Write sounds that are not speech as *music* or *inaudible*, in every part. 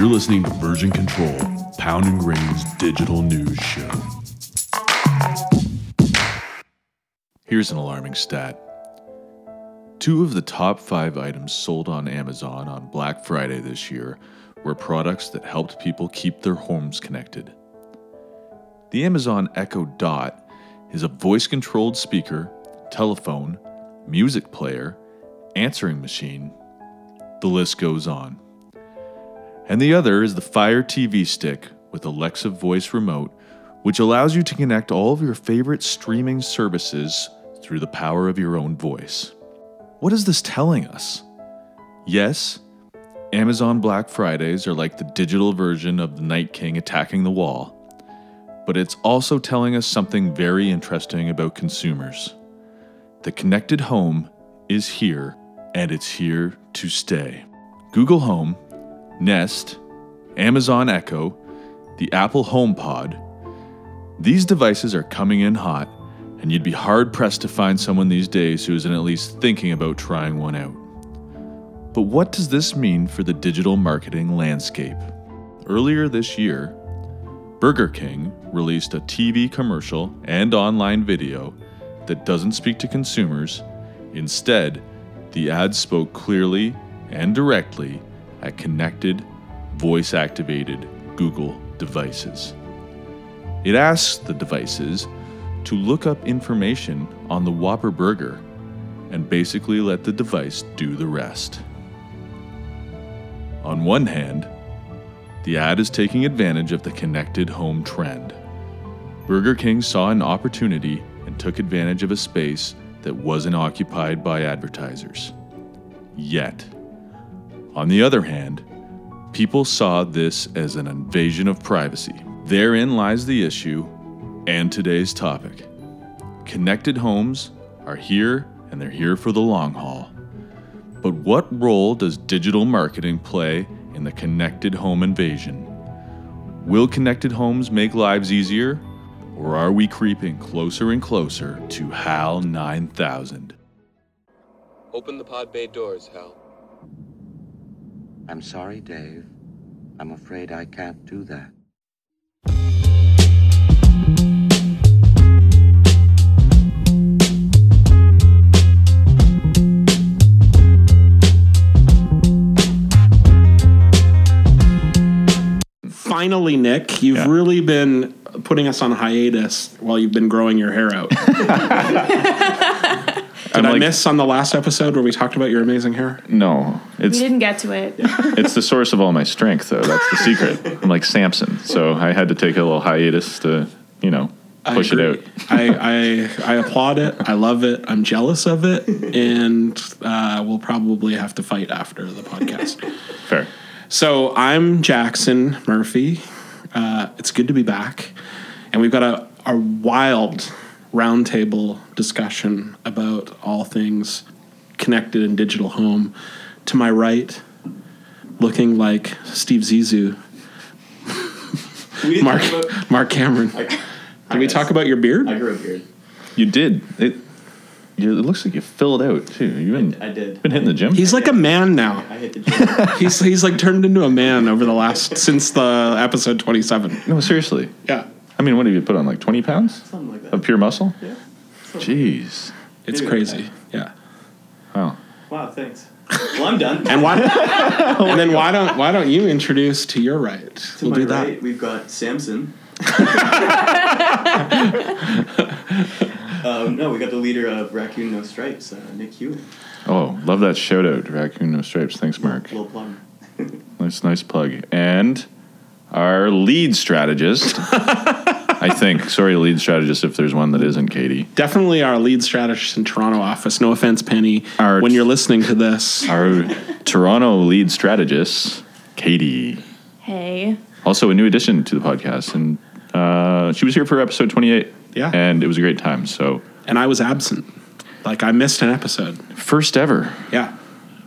You're listening to Version Control, Pound and Grain's digital news show. Here's an alarming stat. Two of the top five items sold on Amazon on Black Friday this year were products that helped people keep their homes connected. The Amazon Echo Dot is a voice controlled speaker, telephone, music player, answering machine. The list goes on. And the other is the Fire TV Stick with Alexa voice remote, which allows you to connect all of your favorite streaming services through the power of your own voice. What is this telling us? Yes, Amazon Black Fridays are like the digital version of the Night King attacking the wall, but it's also telling us something very interesting about consumers. The connected home is here, and it's here to stay. Google Home, Nest, Amazon Echo, the Apple HomePod, these devices are coming in hot, and you'd be hard pressed to find someone these days who isn't at least thinking about trying one out. But what does this mean for the digital marketing landscape? Earlier this year, Burger King released a TV commercial and online video that doesn't speak to consumers. Instead, the ad spoke clearly and directly at connected, voice activated Google devices. It asks the devices to look up information on the Whopper burger and basically let the device do the rest. On one hand, the ad is taking advantage of the connected home trend. Burger King saw an opportunity and took advantage of a space that wasn't occupied by advertisers. Yet. On the other hand, people saw this as an invasion of privacy. Therein lies the issue and today's topic. Connected homes are here and they're here for the long haul. But what role does digital marketing play in the connected home invasion? Will connected homes make lives easier? Or are we creeping closer and closer to HAL 9000? Open the pod bay doors, Hal. I'm sorry, Dave. I'm afraid I can't do that. Finally, Nick, you've Yeah. really been putting us on hiatus while you've been growing your hair out. *laughs* Did I'm I like- miss on the last episode where we talked about your amazing hair? No, We didn't get to it. *laughs* it's the source of all my strength, though. That's the secret. I'm like Samson, so I had to take a little hiatus to, you know, push I it out. I, I I applaud it. I love it. I'm jealous of it, and uh, we'll probably have to fight after the podcast. Fair. So I'm Jackson Murphy. Uh, it's good to be back, and we've got a, a wild roundtable discussion about all things connected and digital home. To my right, looking like Steve Zissou, Mark Mark Cameron. Did we talk about your beard? I grew a beard. You did it. You, it looks like you filled out too. You've been, I did. been hitting the gym. He's like a man now. I hit the gym. *laughs* He's he's like turned into a man over the last since the episode 27. no, seriously. Yeah. I mean, what have you put on? Like 20 pounds Something like that. Of pure muscle? Yeah. Jeez. It's Maybe crazy. Yeah. Wow. Wow, thanks. *laughs* Well, I'm done. And why *laughs* And then why don't why don't you introduce to your right? to we'll my do that. right, we've got Samson. *laughs* um, no, we got the leader of Raccoon No Stripes, uh, Nick Hewitt. Oh, love that shout out, Raccoon No Stripes. Thanks, Mark. Little plug. Nice, nice plug. And our lead strategist, *laughs* I think. Sorry, lead strategist, if there's one that isn't Katie. Definitely our lead strategist in Toronto office. No offense, Penny. Our- when you're listening to this. Our Toronto lead strategist, Katie. hey. Also, a new addition to the podcast. And uh, she was here for episode 28. Yeah. And it was a great time. So, And I was absent. Like I missed an episode. first ever. Yeah.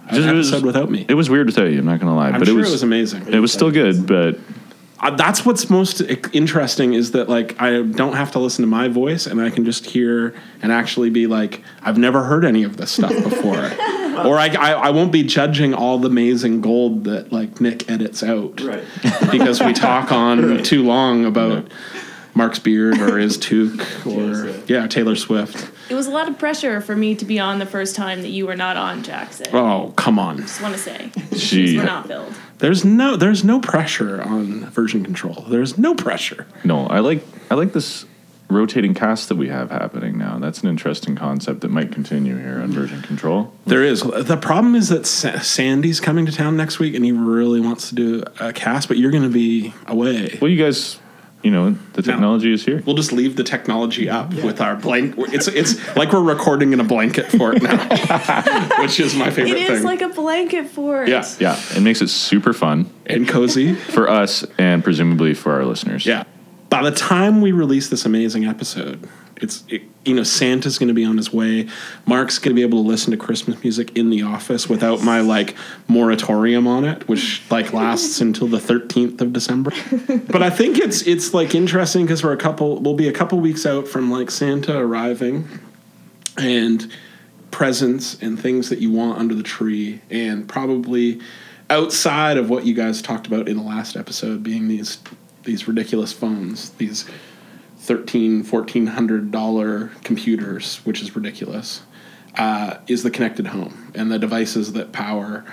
An Just- it was- episode without me. It was weird to tell you, I'm not going to lie. I'm but sure it was, it was amazing. It was still good, but Uh, that's what's most interesting is that like I don't have to listen to my voice and I can just hear and actually be like I've never heard any of this stuff before. *laughs* or I, I I won't be judging all the amazing gold that like Nick edits out Right. because we talk on *laughs* too long about Mark's beard or his *laughs* toque or yeah Taylor Swift. It was a lot of pressure for me to be on the first time that you were not on, Jackson. Oh come on, Just want to say, She, we're not filled. there's no there's no pressure on version control. There's no pressure. no, I like I like this rotating cast that we have happening now. That's an interesting concept that might continue here on version control. There is. The problem is that Sa- Sandy's coming to town next week, and he really wants to do a cast, but you're going to be away. Well, you guys, you know, the technology is here. We'll just leave the technology up with our blank. It's it's like we're recording in a blanket fort now, *laughs* which is my favorite It is thing. like a blanket fort. yeah, Yeah, it makes it super fun and cozy. for us and presumably for our listeners. Yeah. By the time we release this amazing episode, it's it, you know Santa's going to be on his way. Mark's going to be able to listen to Christmas music in the office without my like moratorium on it, which like lasts *laughs* until the thirteenth of December. but I think it's it's like interesting because we're a couple. We'll be a couple weeks out from like Santa arriving, and presents and things that you want under the tree, and probably outside of what you guys talked about in the last episode being these these ridiculous phones these 13 1400 dollar computers which is ridiculous uh, is the connected home and the devices that power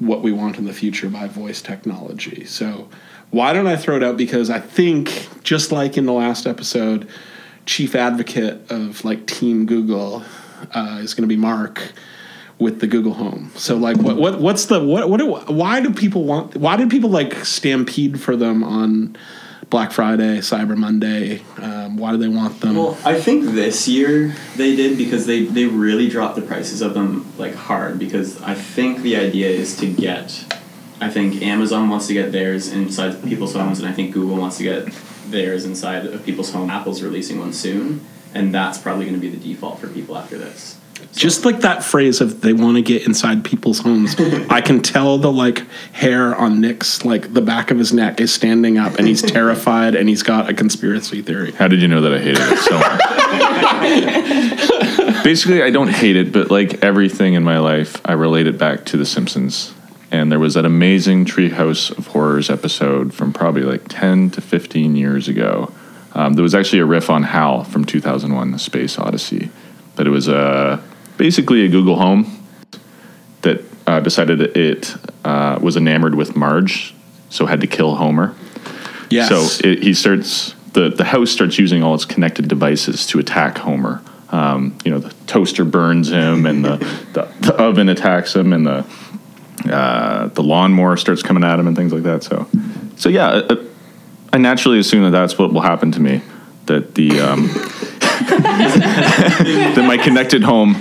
what we want in the future by voice technology so why don't i throw it out because i think just like in the last episode chief advocate of like team google uh, is going to be mark with the Google Home. So like what what what's the what what do, why do people want why did people like stampede for them on Black Friday, Cyber Monday? Um, why do they want them? Well, I think this year they did because they, they really dropped the prices of them like hard because I think the idea is to get I think Amazon wants to get theirs inside people's homes and I think Google wants to get theirs inside of people's home. Apple's releasing one soon and that's probably going to be the default for people after this. Just like that phrase of they want to get inside people's homes. *laughs* I can tell the like hair on Nick's like the back of his neck is standing up and he's terrified and he's got a conspiracy theory. How did you know that I hated it so much? *laughs* Basically, I don't hate it, but like everything in my life, I relate it back to The Simpsons. And there was that amazing Treehouse of Horrors episode from probably like 10 to 15 years ago. Um, there was actually a riff on HAL from 2001, The Space Odyssey. But it was uh, basically a Google Home that uh, decided that it uh, was enamored with Marge, so had to kill Homer. Yes. So it, he starts the the house starts using all its connected devices to attack Homer. Um, you know, the toaster burns him, and the, *laughs* the, the oven attacks him, and the uh, the lawnmower starts coming at him, and things like that. So, so yeah, uh, I naturally assume that that's what will happen to me. That the um, *laughs* that my connected home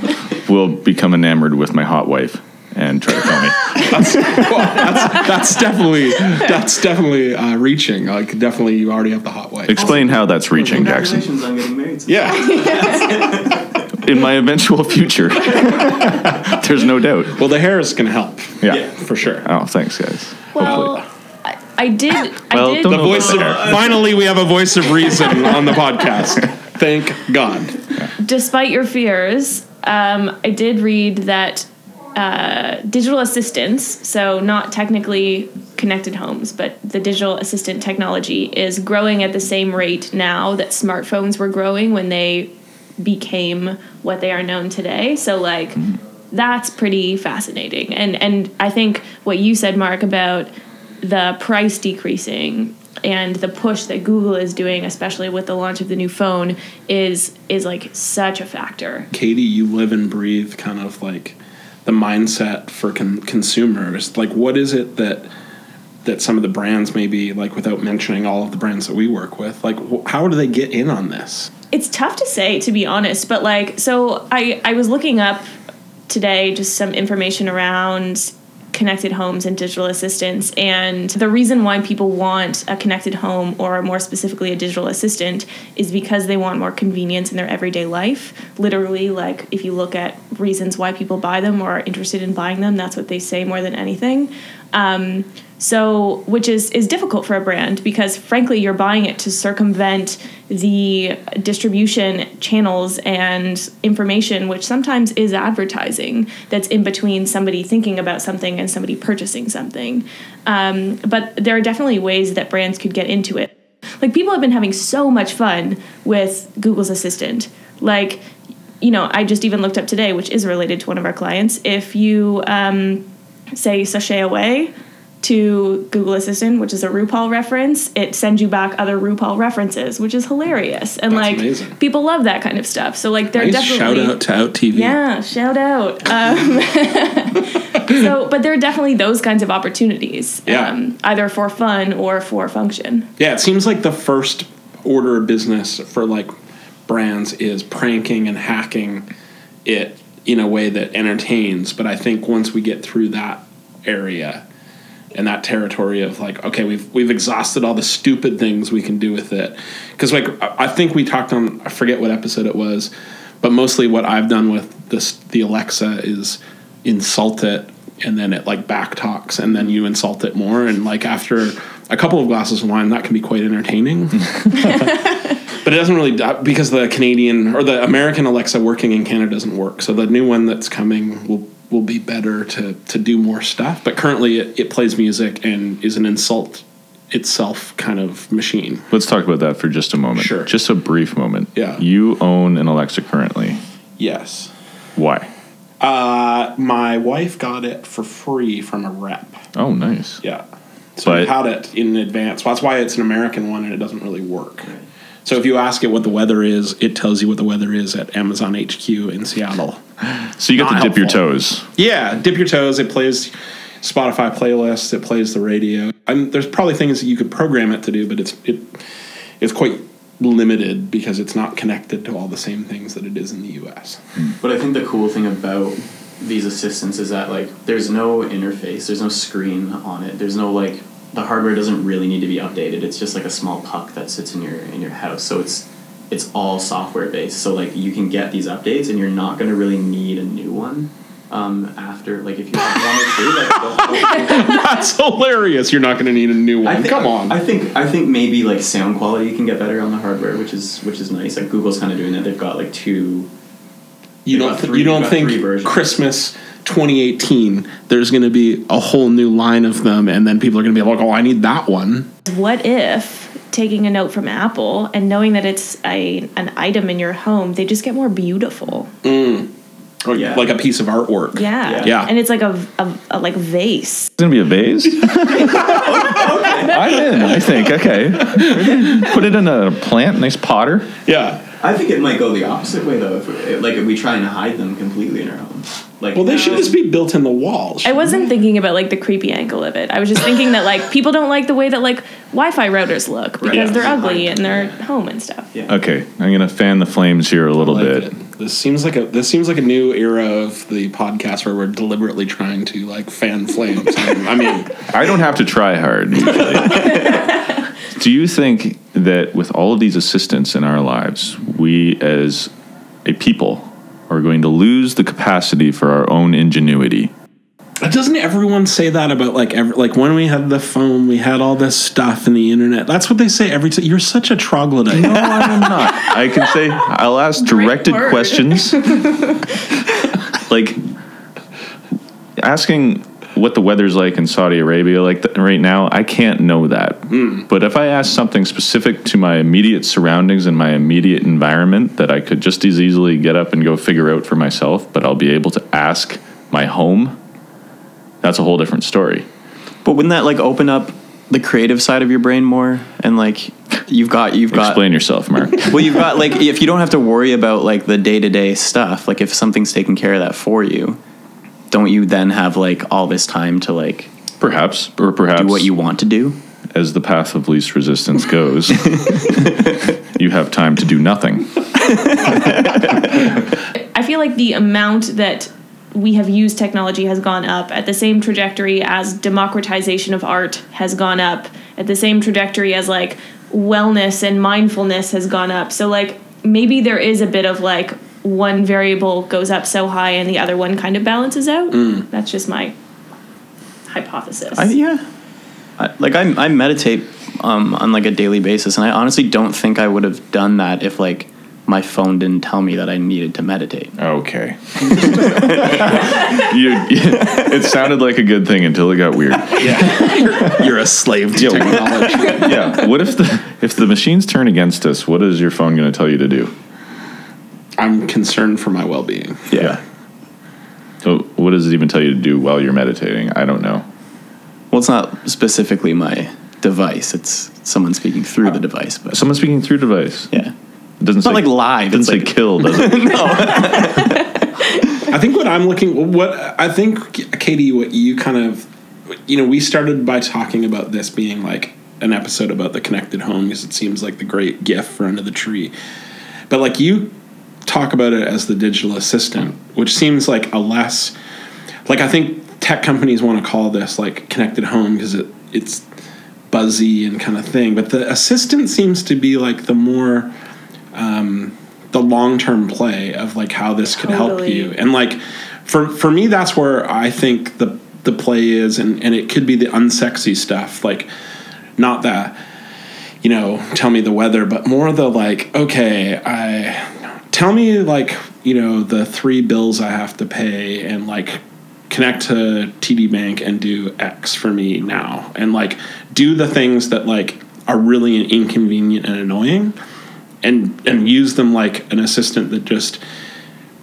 will become enamored with my hot wife and try to kill me. *laughs* that's, well, that's, that's definitely that's definitely uh, reaching. Like definitely, you already have the hot wife. Explain how that's reaching, Jackson. Congratulations on getting married. Yeah. *laughs* In my eventual future, *laughs* there's no doubt. Well, the hair is going to help Yeah. Yeah. for sure. Oh, thanks, guys. Well, I, I did. Well, I did. The voice of finally, we have a voice of reason on the podcast. Thank God. despite your fears, um, I did read that uh, digital assistants, so not technically connected homes, but the digital assistant technology is growing at the same rate now that smartphones were growing when they became what they are known today. So, like, that's pretty fascinating. And and I think what you said, Mark, about the price decreasing and the push that Google is doing, especially with the launch of the new phone, is is like such a factor. Katie, you live and breathe kind of like the mindset for con- consumers. Like, what is it that that some of the brands maybe like without mentioning all of the brands that we work with like wh- how do they get in on this It's tough to say, to be honest, but like, so I I was looking up today just some information around connected homes and digital assistants. And the reason why people want a connected home or more specifically a digital assistant is because they want more convenience in their everyday life. Literally like if you look at reasons why people buy them or are interested in buying them that's what they say more than anything. Um, So, which is is difficult for a brand because frankly, you're buying it to circumvent the distribution channels and information, which sometimes is advertising that's in between somebody thinking about something and somebody purchasing something. Um, but there are definitely ways that brands could get into it. Like people have been having so much fun with Google's Assistant. Like, you know, I just even looked up today, which is related to one of our clients. If you um, say sashay away to Google Assistant, which is a RuPaul reference, it sends you back other RuPaul references, which is hilarious. And That's like amazing. people love that kind of stuff. So like they're Nice definitely shout out to Out TV. yeah, shout out. Um, *laughs* so, but there are definitely those kinds of opportunities, Yeah. um, either for fun or for function. Yeah, it seems like the first order of business for like brands is pranking and hacking it in a way that entertains. But I think once we get through that area and that territory of like, okay, we've we've exhausted all the stupid things we can do with it. Because like I I think we talked on I forget what episode it was, but mostly what I've done with this the Alexa is insult it and then it like back talks and then you insult it more and like after a couple of glasses of wine that can be quite entertaining *laughs* *laughs* but it doesn't really uh, because the canadian or the american alexa working in canada doesn't work so the new one that's coming will will be better to to do more stuff but currently it, it plays music and is an insult itself kind of machine Let's talk about that for just a moment. Sure. Just a brief moment. Yeah. You own an Alexa currently. yes Why? uh, my wife got it for free from a rep Oh, nice. Yeah. So But- we've had it in advance. Well, that's why it's an American one and it doesn't really work. So if you ask it what the weather is, it tells you what the weather is at Amazon HQ in Seattle. So you get Not to dip your toes. Yeah, dip your toes. It plays Spotify playlists. It plays the radio. And there's probably things that you could program it to do, but it's it it's quite limited because it's not connected to all the same things that it is in the U.S. But I think the cool thing about these assistants is that like there's no interface, there's no screen on it, there's no like the hardware doesn't really need to be updated. It's just like a small puck that sits in your in your house. So it's it's all software based. So like you can get these updates and you're not gonna really need a new one. Um, after like if you have one or two, like don't- *laughs* don't- That's hilarious. You're not going to need a new one. Think, Come on. I think I think maybe like sound quality can get better on the hardware, which is which is nice. Like Google's kind of doing that. They've got like two. you don't th- three- you don't think versions. Christmas 2018 there's going to be a whole new line of them and then people are going to be like oh I need that one What if taking a note from Apple and knowing that it's a an item in your home, they just get more beautiful. or Yeah. like a piece of artwork Yeah, Yeah. and it's like a, a, a like vase. It's gonna be a vase. *laughs* I'm in. I think. Okay. Put it in a plant, nice potter. yeah I think it might go the opposite way though. If we, like if we try and hide them completely in our homes, like well they should just be built in the walls I wasn't thinking about like the creepy angle of it. I was just thinking that like people don't like the way that like Wi-Fi routers look because Yeah. they're ugly and they're home and stuff. Yeah. Okay, I'm gonna fan the flames here a little like bit. it. this seems like a this seems like a new era of the podcast where we're deliberately trying to like fan flames *laughs* I mean I don't have to try hard. *laughs* usually. Do you think that with all of these assistants in our lives, we as a people are going to lose the capacity for our own ingenuity? doesn't everyone say that about like every, like when we had the phone we had all this stuff in the internet that's what they say every time you're such a troglodyte No, I'm not. I can say I'll ask directed questions. *laughs* like asking what the weather's like in Saudi Arabia like th- right now, I can't know that. Hmm. But if I ask something specific to my immediate surroundings and my immediate environment that I could just as easily get up and go figure out for myself, but I'll be able to ask my home, that's a whole different story. But wouldn't that like open up the creative side of your brain more? And like you've got you've got Explain yourself, Mark. *laughs* well you've got like if you don't have to worry about like the day to day stuff, like if something's taking care of that for you, don't you then have like all this time to like perhaps, or perhaps do what you want to do? as the path of least resistance goes, *laughs* you have time to do nothing. I feel like the amount that we have used technology has gone up at the same trajectory as democratization of art has gone up, at the same trajectory as like wellness and mindfulness has gone up. So like maybe there is a bit of like one variable goes up so high and the other one kind of balances out. That's just my hypothesis. I, yeah. I, like I, I meditate um, on like a daily basis, and I honestly don't think I would have done that if like my phone didn't tell me that I needed to meditate. Okay. *laughs* you, *laughs* it sounded like a good thing until it got weird. Yeah, *laughs* you're a slave to technology. Yeah. What if the if the machines turn against us? What is your phone going to tell you to do? I'm concerned for my well-being. Yeah. So what does it even tell you to do while you're meditating? I don't know. Well, it's not specifically my device. It's someone speaking through the device, but Someone speaking through device. yeah. It doesn't It's not like live. It doesn't It's say like kill, *laughs* does it? No. *laughs* I think what I'm looking, what I think, Katie, what you kind of, you know, we started by talking about this being like an episode about the connected home because it seems like the great gift for under the tree. But like you talk about it as the digital assistant, which seems like a less, like I think tech companies want to call this like connected home because it it's buzzy and kind of thing. But the assistant seems to be like the more um, the long term play of like how this could help you. And like for for me that's where I think the the play is and, and it could be the unsexy stuff. Like not that you know, tell me the weather, but more the like, okay, I tell me like, you know, the three bills I have to pay and like connect to TD Bank and do X for me now. And like do the things that like are really inconvenient and annoying and and use them like an assistant that just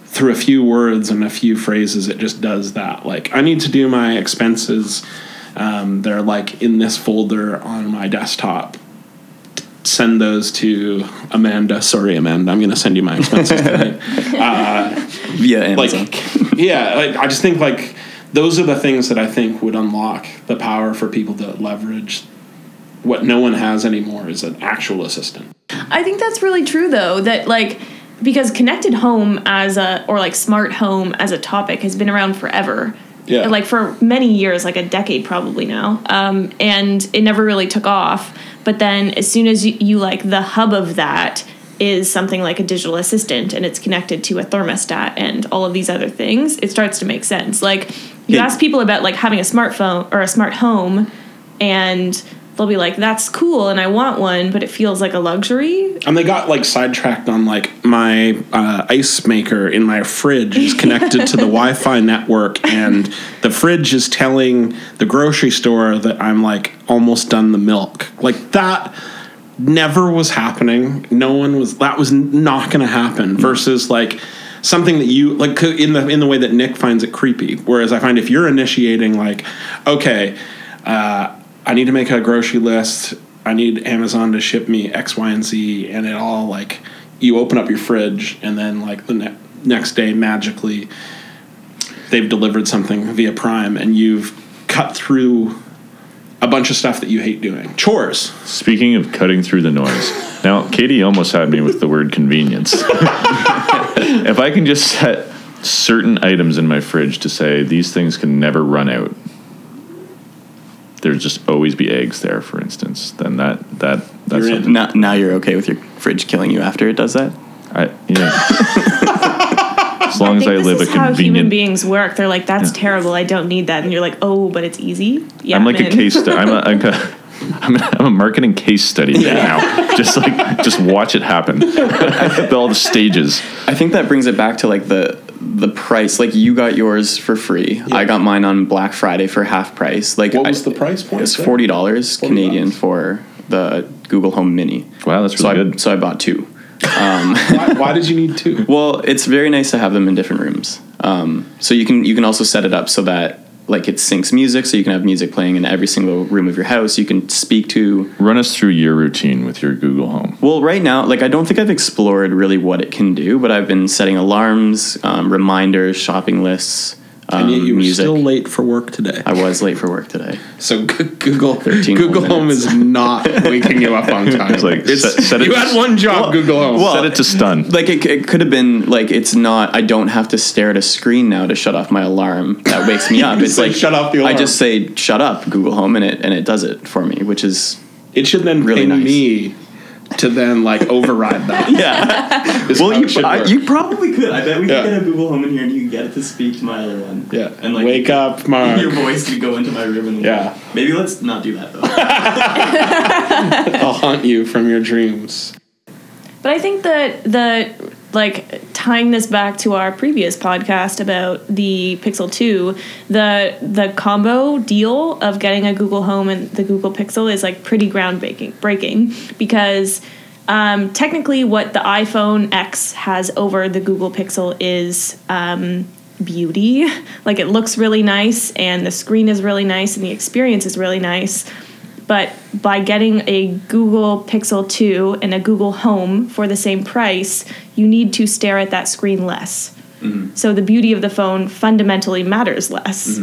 through a few words and a few phrases it just does that like i need to do my expenses um, they're like in this folder on my desktop send those to amanda sorry amanda i'm going to send you my expenses today *laughs* via like yeah like i just think like those are the things that i think would unlock the power for people to leverage what no one has anymore is an actual assistant I think that's really true though that like because connected home as a or like smart home as a topic has been around forever. Yeah. Like for many years, like a decade probably now. Um, and it never really took off. But then as soon as you, you like the hub of that is something like a digital assistant and it's connected to a thermostat and all of these other things, it starts to make sense. Like you Yeah. ask people about like having a smartphone or a smart home and they'll be like, that's cool and I want one, but it feels like a luxury. And they got like sidetracked on like my uh, ice maker in my fridge is connected to the *laughs* Wi-Fi network, and the fridge is telling the grocery store that I'm like almost done the milk. Like that never was happening. No one was. That was not going to happen. Versus like something that you like in the in the way that Nick finds it creepy. Whereas I find if you're initiating like, okay. Uh, I need to make a grocery list. I need Amazon to ship me X, Y, and Z, and it all like you open up your fridge, and then like the ne- next day magically they've delivered something via Prime, and you've cut through a bunch of stuff that you hate doing. Chores. Speaking of cutting through the noise, now Katie almost had me with the word convenience. *laughs* if I can just set certain items in my fridge to say these things can never run out, there'd just always be eggs there, for instance. Then that that that's You're in. now, now you're okay with your fridge killing you after it does that? I yeah. *laughs* as long as I think live this a is how human beings work. They're like, that's Yeah. terrible. I don't need that. And you're like, oh, but it's easy. Yeah, I'm like man. a case study. I'm a, *laughs* I'm a I'm a, I'm a marketing case study right now. Just like just watch it happen. *laughs* All the stages. I think that brings it back to like the the price. Like you got yours for free. I got mine on Black Friday for half price. Like What I- was the price point? It's forty dollars Canadian $40. for the Google Home Mini. Wow, that's So really I good. so I bought two. *laughs* why, why did you need two? *laughs* Well, it's very nice to have them in different rooms. Um, so you can you can also set it up so that like it syncs music, so you can have music playing in every single room of your house. You can speak to. Run us through your routine with your Google Home. Well, right now, like I don't think I've explored really what it can do, but I've been setting alarms, um, reminders, shopping lists, um, And yet you were music. still late for work today. I was late for work today. So G- Google Google whole Home minutes. is not *laughs* waking you up on time. It's like, set- set it you to- had one job, Google Home. well, Set it to stun. Like it, it could have been like it's not. I don't have to stare at a screen now to shut off my alarm that wakes me *laughs* up. It's like "Shut off the alarm. I just say shut up Google Home and it and it does it for me, which is it should then really ping nice. me to then like override that. *laughs* Yeah. *laughs* is well, you, I, you probably could. I bet we Yeah. could get a Google Home in here and you could get it to speak to my other one. Yeah. And like Wake up, Mark. Your voice could go into my room and Yeah. Maybe let's not do that though. *laughs* I'll haunt you from your dreams. But I think that the like tying this back to our previous podcast about the Pixel 2, the the combo deal of getting a Google Home and the Google Pixel is like pretty groundbreaking breaking because um, technically what the iPhone X has over the Google Pixel is um, beauty. *laughs* Like it looks really nice and the screen is really nice and the experience is really nice. But by getting a Google Pixel 2 and a Google Home for the same price, you need to stare at that screen less. So the beauty of the phone fundamentally matters less.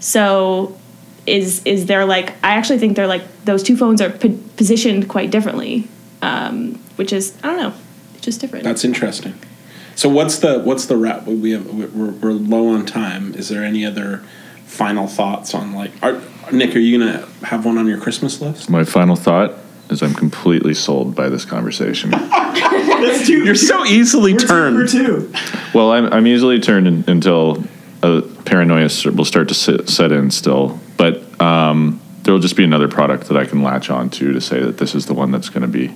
So is is there like I actually think they're like those two phones are po- positioned quite differently, um, which is I don't know, it's just different. That's interesting. So what's the what's the wrap? We have we're, we're low on time. Is there any other final thoughts on like? Are, Nick, are you gonna have one on your Christmas list? My final thought is I'm completely sold by this conversation. *laughs* That's two. You're so easily turned. two. well, I'm, I'm easily turned in, until a paranoia will start to sit, set in still. But um, there will just be another product that I can latch on to to say that this is the one that's going to be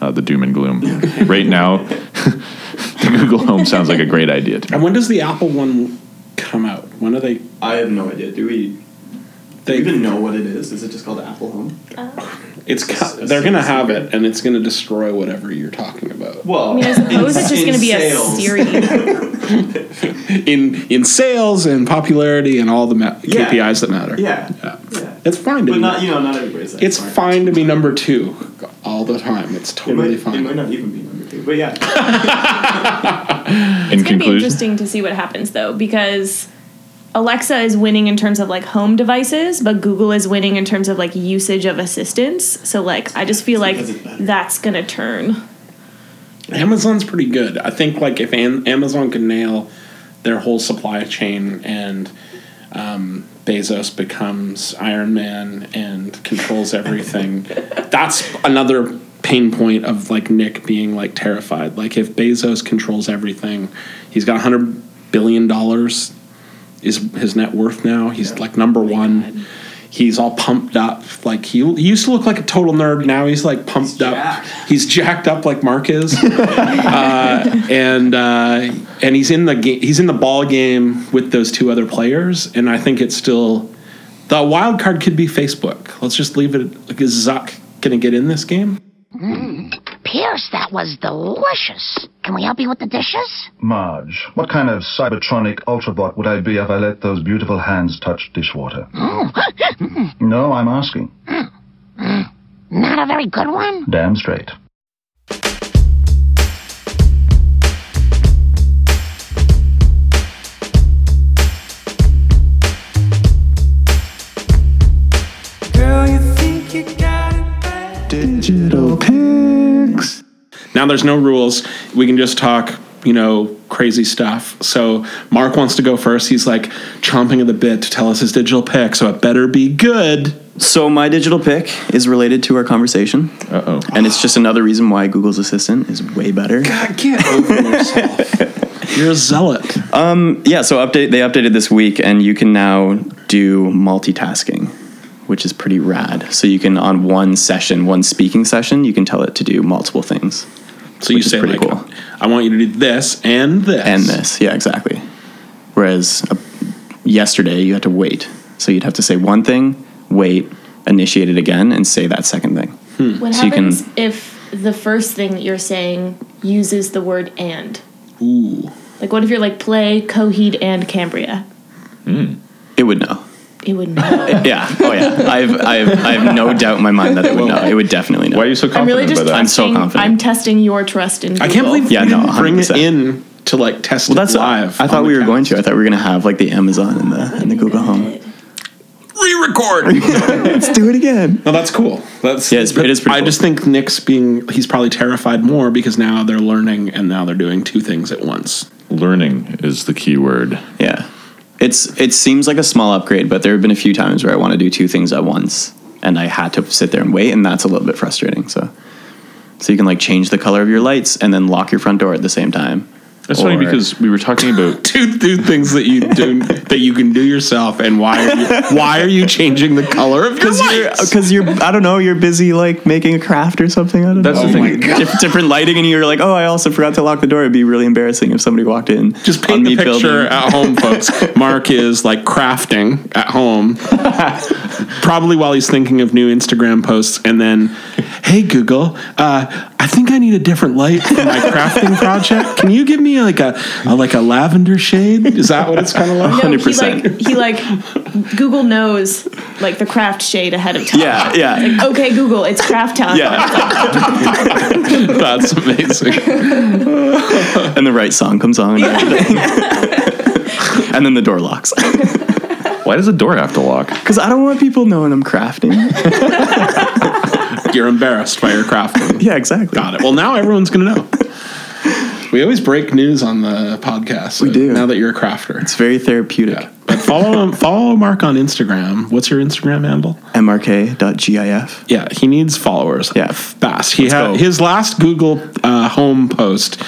uh, the doom and gloom. *laughs* right now, *laughs* the Google Home sounds like a great idea to me. And when does the Apple one come out? When are they? I have no idea. Do we, do They even know what it is? Is it just called Apple Home? Uh, it's co- they're gonna have it, and it's gonna destroy whatever you're talking about. Well, I mean, I suppose it's just going to be sales. a Siri. *laughs* In in sales and popularity and all the ma- Yeah. KPIs that matter. Yeah. yeah. Yeah. It's fine to But be. not, you know, not everybody's that it's smart. fine to be number two all the time. It's It totally might, it fine. might not even be number two, but yeah. *laughs* In It's going to be interesting to see what happens though, because Alexa is winning in terms of like home devices, but Google is winning in terms of like usage of assistants. So like, I just feel like Because it's better. that's going to turn. Amazon's pretty good. I think like if Am- Amazon can nail their whole supply chain and um, Bezos becomes Iron Man and controls everything, *laughs* that's another pain point of like Nick being like terrified. Like if Bezos controls everything, he's got hundred billion dollars is his net worth now. He's like number one. He's all pumped up. Like he, he used to look like a total nerd. Now he's like pumped up. jacked. He's jacked up like Mark is, *laughs* uh, and uh, and he's in the game. He's in the ball game with those two other players. And I think it's still the wild card could be Facebook. Let's just leave it. Like is Zuck gonna get in this game? Pierce, that was delicious. Can we help you with the dishes? Marge, what kind of Cybertronic Ultrabot would I be if I let those beautiful hands touch dishwater? Oh. *laughs* no, I'm asking. Mm. Not a very good one? Damn straight. Digital pics. Now there's no rules. We can just talk, you know, crazy stuff. So Mark wants to go first. He's like chomping at the bit to tell us his digital pick, So it better be good. So my digital pick is related to our conversation, uh oh. and it's just another reason why Google's Assistant is way better. God, get over yourself. *laughs* You're a zealot. Um, Yeah, so update they updated this week, and you can now do multitasking, which is pretty rad. So you can on one session, one speaking session, you can tell it to do multiple things So you say like, cool. I want you to do this and this and this. Yeah, exactly. Whereas uh, yesterday you had to wait, so you'd have to say one thing, wait, initiate it again, and say that second thing. What So you can- happens if the first thing that you're saying uses the word and? Ooh. Like, what if you're like play Coheed and Cambria? It would know. It would know. *laughs* Yeah. Oh yeah. I've I've I have no doubt in my mind that it would know. It would definitely know. Why are you so I'm confident really just about that? I'm so testing. confident. I'm testing your trust in. Google. I can't believe Yeah, you no, didn't bring it 100%. in to like test Well, it that's live. I thought we were cast. going to. I thought we were going to have like the Amazon and the and the Google Home. re-record. *laughs* Let's do it again. No, that's cool. That's Yeah, it's- it is pretty I cool. just think Nick's being he's probably terrified more because now they're learning and now they're doing two things at once. Learning is the key word. Yeah. It's it seems like a small upgrade, but there have been a few times where I want to do two things at once, and I had to sit there and wait, and that's a little bit frustrating. So So you can like change the color of your lights and then lock your front door at the same time. That's funny because we were talking about *laughs* Two, two things that you do that you can do yourself, and why are you, why are you changing the color of your Because you're, because you're, I don't know, you're busy like making a craft or something. I don't know. That's know. the thing. *laughs* Diff- different lighting, and you're like, oh, I also forgot to lock the door. It'd be really embarrassing if somebody walked in. Just paint me the picture building- at home, folks. *laughs* Mark is like crafting at home, probably while he's thinking of new Instagram posts. And then, hey Google, uh, I think I need a different light for my crafting project. Can you give me like a, a like a lavender shade? Is that what it's kind of like? *laughs* No, he like he like Google knows like the craft shade ahead of time. Yeah, yeah. Like, okay, Google, it's craft time. Yeah, *laughs* That's amazing. and the right song comes on, and everything. and then the door locks. *laughs* why does the door have to lock? Because I don't want people knowing I'm crafting. You're embarrassed by your crafting. Yeah, exactly. Got it. Well, now everyone's gonna know. We always break news on the podcast. We do. Now that you're a crafter. It's very therapeutic. Yeah. But follow *laughs* follow Mark on Instagram. What's your Instagram handle? mrk.gif. Yeah, he needs followers. Yeah. fast. He Let's had go. his last Google uh, home post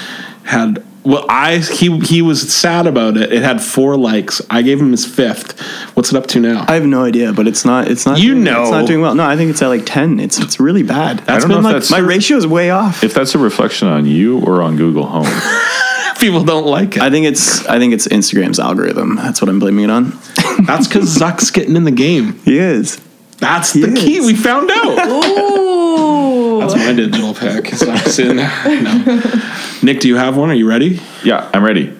had well, I he he was sad about it. It had four likes. I gave him his fifth. What's it up to now? I have no idea, but it's not. It's not. You doing, know. It's not doing well. No, I think it's at like ten. It's it's really bad. That's don't know if like that's- My ratio is way off. If that's a reflection on you or on Google Home. *laughs* people don't like it. I think it's. I think it's Instagram's algorithm. That's what I'm blaming it on. *laughs* That's because Zuck's getting in the game. he is. That's the He key. We found out. Ooh. That's my digital pick. Zuck's in. No. Nick, do you have one? Are you ready? yeah, I'm ready.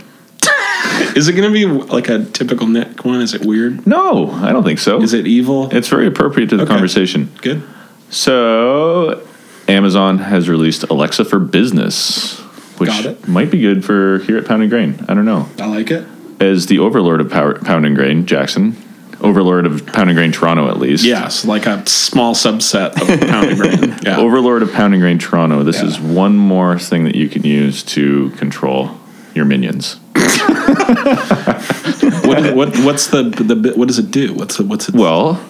Is it going to be like a typical Nick one? Is it weird? No, I don't think so. Is it evil? It's very appropriate to the Okay. conversation. Good. So, Amazon has released Alexa for Business, which might be good for here at Pound and Grain. I don't know. I like it. As the overlord of Power, Pound and Grain, Jackson, overlord of Pound and Grain Toronto, at least. Yes, like a small subset of pounding grain. *laughs* Yeah. Overlord of Pound and Grain Toronto. This Yeah. is one more thing that you can use to control your minions. *laughs* what, what what's the the bit- what does it do? What's what's it? Well,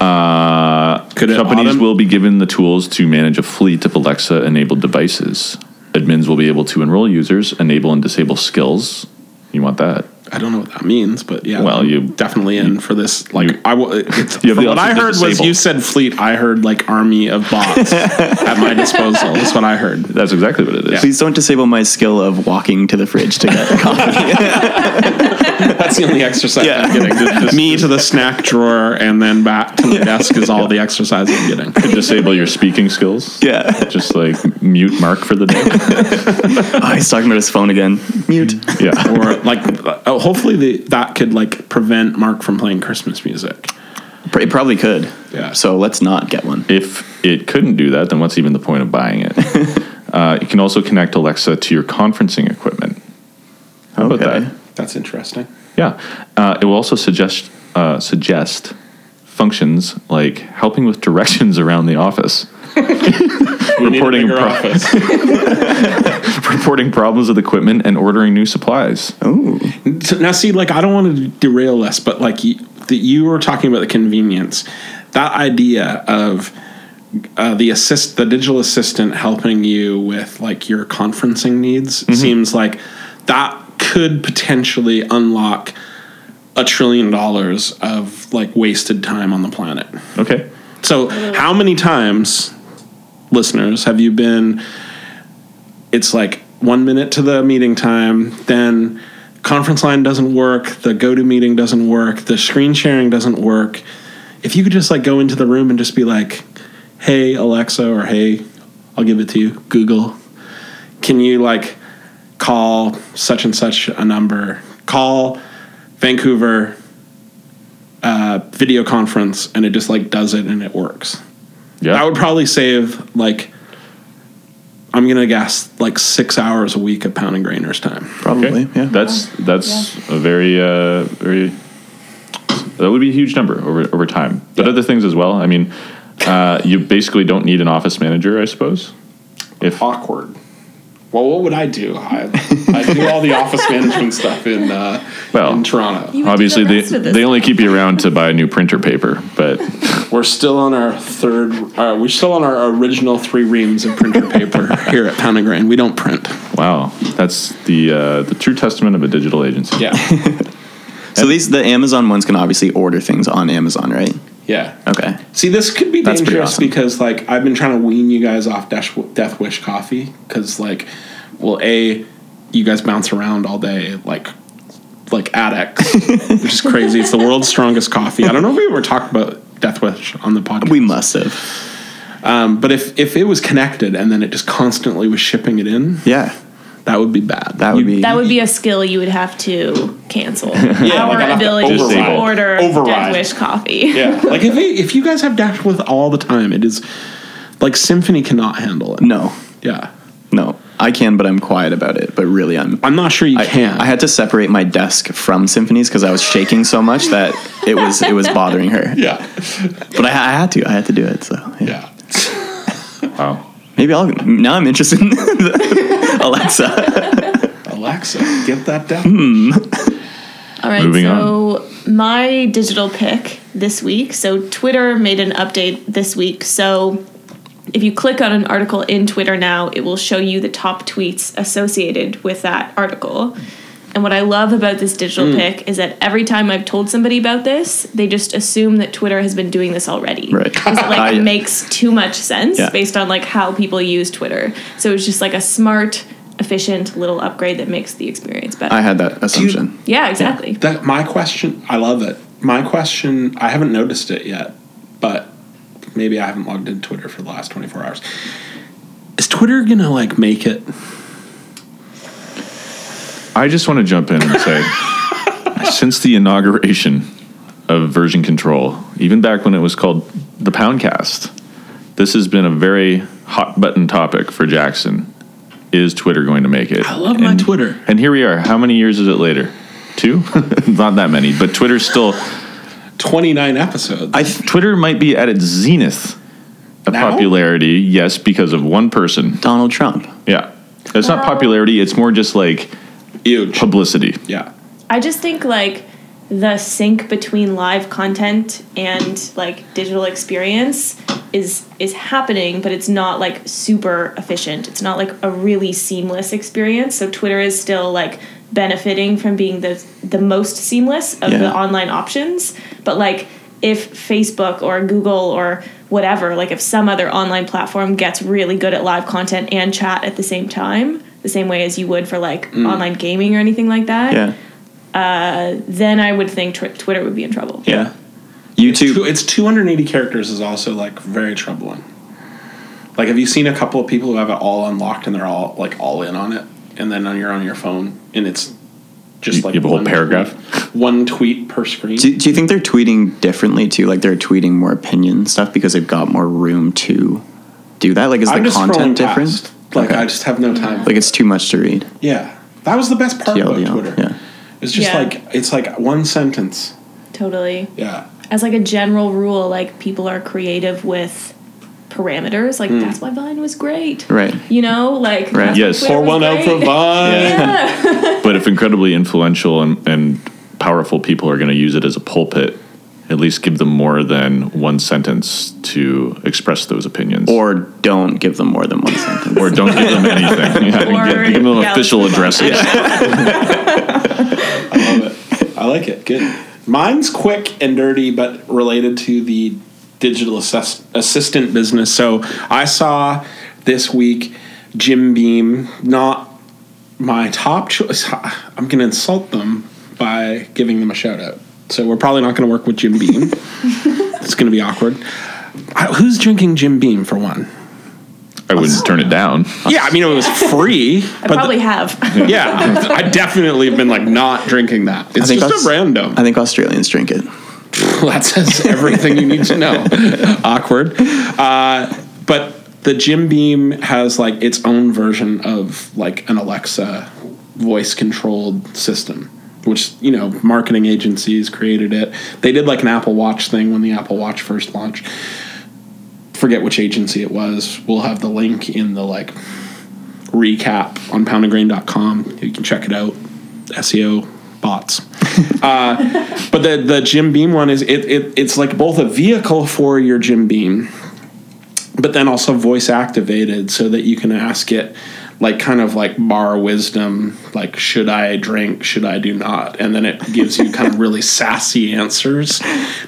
uh, companies will be given the tools to manage a fleet of Alexa enabled devices. Admins will be able to enroll users, enable and disable skills. You want that? I don't know what that means, but yeah. Well, I'm you- definitely in for this. Like you- I, wa- it's, *laughs* You have from the what I heard was you said fleet. I heard like army of bots at my disposal. That's what I heard. *laughs* That's exactly what it is. Please don't disable my skill of walking to the fridge to get coffee. *laughs* That's the only exercise Yeah. I'm getting. Me to the snack drawer and then back to my desk is all the exercise I'm getting. Could disable your speaking skills. yeah. Just like mute Mark for the day. Oh, *laughs* he's talking about his phone again. Mute. Yeah. Or like, uh, hopefully the, that could like prevent Mark from playing Christmas music. It probably could. Yeah. So let's not get one. If it couldn't do that, then what's even the point of buying it? *laughs* uh, you can also connect Alexa to your conferencing equipment. How about Okay. that? That's interesting. Yeah, uh, it will also suggest uh, suggest functions like helping with directions *laughs* around the office, reporting bigger pro- office. *laughs* reporting problems with equipment, and ordering new supplies. Oh. So now, see, like, I don't want to derail this, but like, you, the, you were talking about the convenience. That idea of uh, the assist, the digital assistant helping you with like your conferencing needs seems like that could potentially unlock a trillion dollars of like wasted time on the planet. Okay, So, how many times, listeners, have you been? It's like one minute to the meeting time, then conference line doesn't work, the go to meeting doesn't work, the screen sharing doesn't work. If you could just like go into the room and just be like, hey, Alexa, or hey, I'll give it to you, Google, can you like call such and such a number? Call Vancouver uh, video conference and it just like does it and it works. yeah, That would probably save like I'm gonna guess like six hours a week of pounding grainers time. Probably. Okay. Yeah. That's that's a very uh, very that would be a huge number over over time. But Yeah. other things as well. I mean, uh, you basically don't need an office manager, I suppose. If Awkward. Well, what would I do? I, I do all the office *laughs* management stuff in uh, Well, in Toronto. You would do Obviously, the they, rest of this they only keep you around to buy a new printer paper, but *laughs* We're still on our third. Uh, we're still on our original three reams of printer *laughs* paper here at Pound and Grain. We don't print. wow, that's the uh, the true testament of a digital agency. Yeah, So these the Amazon ones can obviously order things on Amazon, right? Yeah. Okay. See, this could be That's dangerous awesome. because, like, I've been trying to wean you guys off Death, Death Wish coffee because, like, well, a, you guys bounce around all day, like, like addicts, *laughs* which is crazy. It's the world's strongest coffee. I don't know if we ever talked about Death Wish on the podcast. We must have. um, but if if it was connected and then it just constantly was shipping it in, Yeah. That would be bad. That would be That would be a skill you would have to cancel. *laughs* Yeah, Our I'd have to ability to order Override. Death Wish coffee. Yeah, *laughs* like if it, if you guys have Death Wish all the time, it is like Symphony cannot handle it. no, Yeah, no. I can, but I'm quiet about it. But really, I'm. I'm not sure you I, can. I had to separate my desk from symphonies because I was shaking so much that it was it was bothering her. *laughs* yeah, But I, I had to. I had to do it. So yeah. yeah. Wow. Maybe I'll. Now I'm interested in Alexa. *laughs* Alexa, get that down. Hmm. All right, Moving so my digital pick this week. So Twitter made an update this week. So if you click on an article in Twitter now, it will show you the top tweets associated with that article. And what I love about this digital hmm. pick is that every time I've told somebody about this, they just assume that Twitter has been doing this already. Right. *laughs* Because it like I- makes too much sense Yeah. based on like how people use Twitter. So it's just like a smart, efficient little upgrade that makes the experience better. I had that assumption. yeah, exactly. That my question. I love it. My question. I haven't noticed it yet, but maybe I haven't logged into Twitter for the last 24 hours. Is Twitter gonna like make it? I just want to jump in and say, *laughs* since the inauguration of version control, even back when it was called the Poundcast, this has been a very hot button topic for Jackson. Is Twitter going to make it? I love my Twitter. And here we are. How many years is it later? Two? *laughs* Not that many, but Twitter's still. 29 episodes. I Twitter might be at its zenith of Now? popularity, yes, because of one person. Donald Trump. Yeah. It's not popularity, it's more just like Huge. publicity. Yeah. I just think like the sync between live content and like digital experience is is happening, but it's not like super efficient. It's not like a really seamless experience. So Twitter is still like benefiting from being the the most seamless of Yeah. the online options. But like if Facebook or Google or whatever, like if some other online platform gets really good at live content and chat at the same time, the same way as you would for like mm. online gaming or anything like that, Yeah. Uh, then I would think tw- Twitter would be in trouble. Yeah. Two, YouTube. it's 280 characters is also like very troubling. Like, have you seen a couple of people who have it all unlocked and they're all like all in on it, and then you're on your phone and it's just You- like you have a whole paragraph? tweet- one tweet per screen. Do, do you think they're tweeting differently too? Like they're tweeting more opinion stuff because they've got more room to do that? Like is I'm the content different? past. Like, Okay. I just have no time. like it's too much to read. yeah, that was the best part TLDR, about Twitter. yeah. It's just Yeah. like it's like one sentence. Totally. Yeah. As like a general rule, like people are creative with parameters. Like hmm. that's why Vine was great. Right. You know, like Right. Yes. Twitter Pour was one out great. for *laughs* Vine. Yeah. *laughs* But if incredibly influential and, and powerful people are going to use it as a pulpit, at least give them more than one sentence to express those opinions. Or don't give them more than one *laughs* sentence. or don't give them anything. Yeah, Or- give, give them yeah, official let's move on. addresses. I love it. I like it. Good. Mine's quick and dirty, but related to the digital assess- assistant business. So I saw this week Jim Beam, not my top choice. *laughs* I'm going to insult them by giving them a shout out. So we're probably not going to work with Jim Beam. *laughs* it's going to be awkward. Who's drinking Jim Beam for one? I wouldn't turn it down. Yeah, I mean it was free. *laughs* I probably have. *laughs* yeah, I definitely have been like not drinking that. It's just that's- a random. I think Australians drink it. *laughs* that says everything you need to know. Awkward. Uh, but the Jim Beam has like its own version of like an Alexa voice controlled system, which, you know, marketing agencies created it. They did like an Apple Watch thing when the Apple Watch first launched. Forget which agency it was. We'll have the link in the like recap on poundandgrain.com. You can check it out. SEO bots. *laughs* uh, but the the Jim Beam one is it, it it's like both a vehicle for your Jim Beam, but then also voice activated so that you can ask it like kind of like bar wisdom like should i drink should i do not and then it gives you kind of *laughs* really sassy answers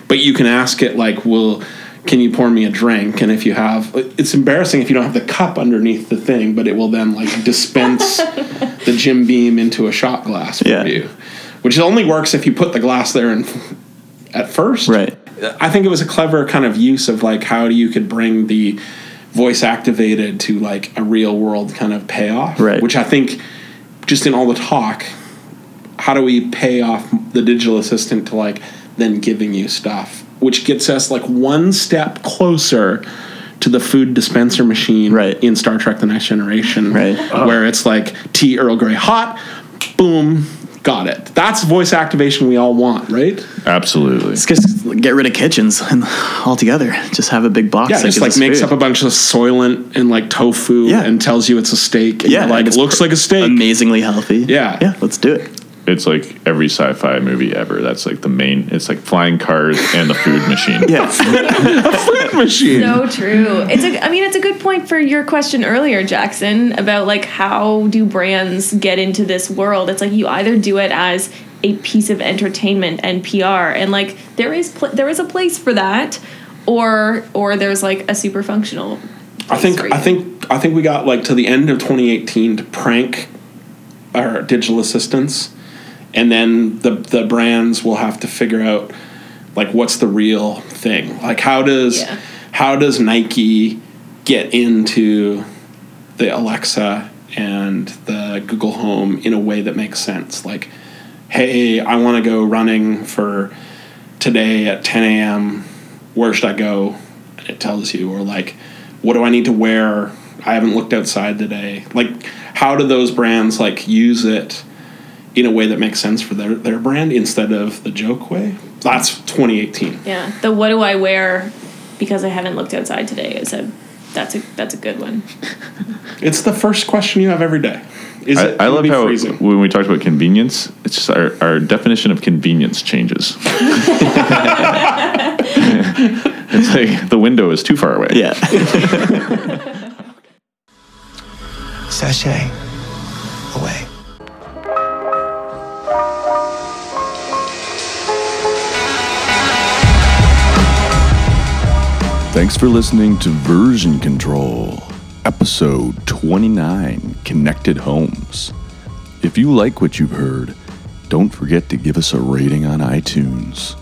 but you can ask it like will can you pour me a drink and if you have it's embarrassing if you don't have the cup underneath the thing but it will then like dispense *laughs* the jim beam into a shot glass for Yeah. you which only works if you put the glass there and at first Right. I think it was a clever kind of use of like how you could bring the voice activated to like a real world kind of payoff. Right. Which I think just in all the talk, how do we pay off the digital assistant to like then giving you stuff, which gets us like one step closer to the food dispenser machine Right. in Star Trek: The Next Generation, Right. Uh-huh. Where it's like tea Earl Grey hot, boom, got it. That's voice activation we all want, right? Absolutely. Let's just get rid of kitchens and altogether. Just have a big box. Yeah, that just gives like us makes food. up a bunch of soylent and like tofu Yeah. and tells you it's a steak. And Yeah, like it it's looks like a steak. amazingly healthy. Yeah. yeah. Let's do it. It's like every sci-fi movie ever. That's like the main. It's like flying cars and the food machine. *laughs* Yeah, *laughs* a Food machine. So true. It's a. I mean, it's a good point for your question earlier, Jackson, about like how do brands get into this world? It's like you either do it as a piece of entertainment and PR, and like there is pl- there is a place for that, or or there's like a super functional. I think place for I think I think we got like to the end of 2018 to prank our digital assistants, and then the the brands will have to figure out like what's the real thing. Like how does Yeah. how does Nike get into the Alexa and the Google Home in a way that makes sense? Like, hey, I want to go running for today at 10 a.m. Where should I go? And it tells you, or like, what do I need to wear? I haven't looked outside today. Like, how do those brands like use it in a way that makes sense for their, their brand instead of the joke way? That's 2018. Yeah, the what do I wear because I haven't looked outside today is a that's a that's a good one. *laughs* It's the first question you have every day. Is I, it I love be how freezing? when we talked about convenience, it's just our, our definition of convenience changes. *laughs* *laughs* it's like the window is too far away. yeah. Sashay Away. Thanks for listening to Version Control, episode 29 Connected Homes. If you like what you've heard, don't forget to give us a rating on iTunes.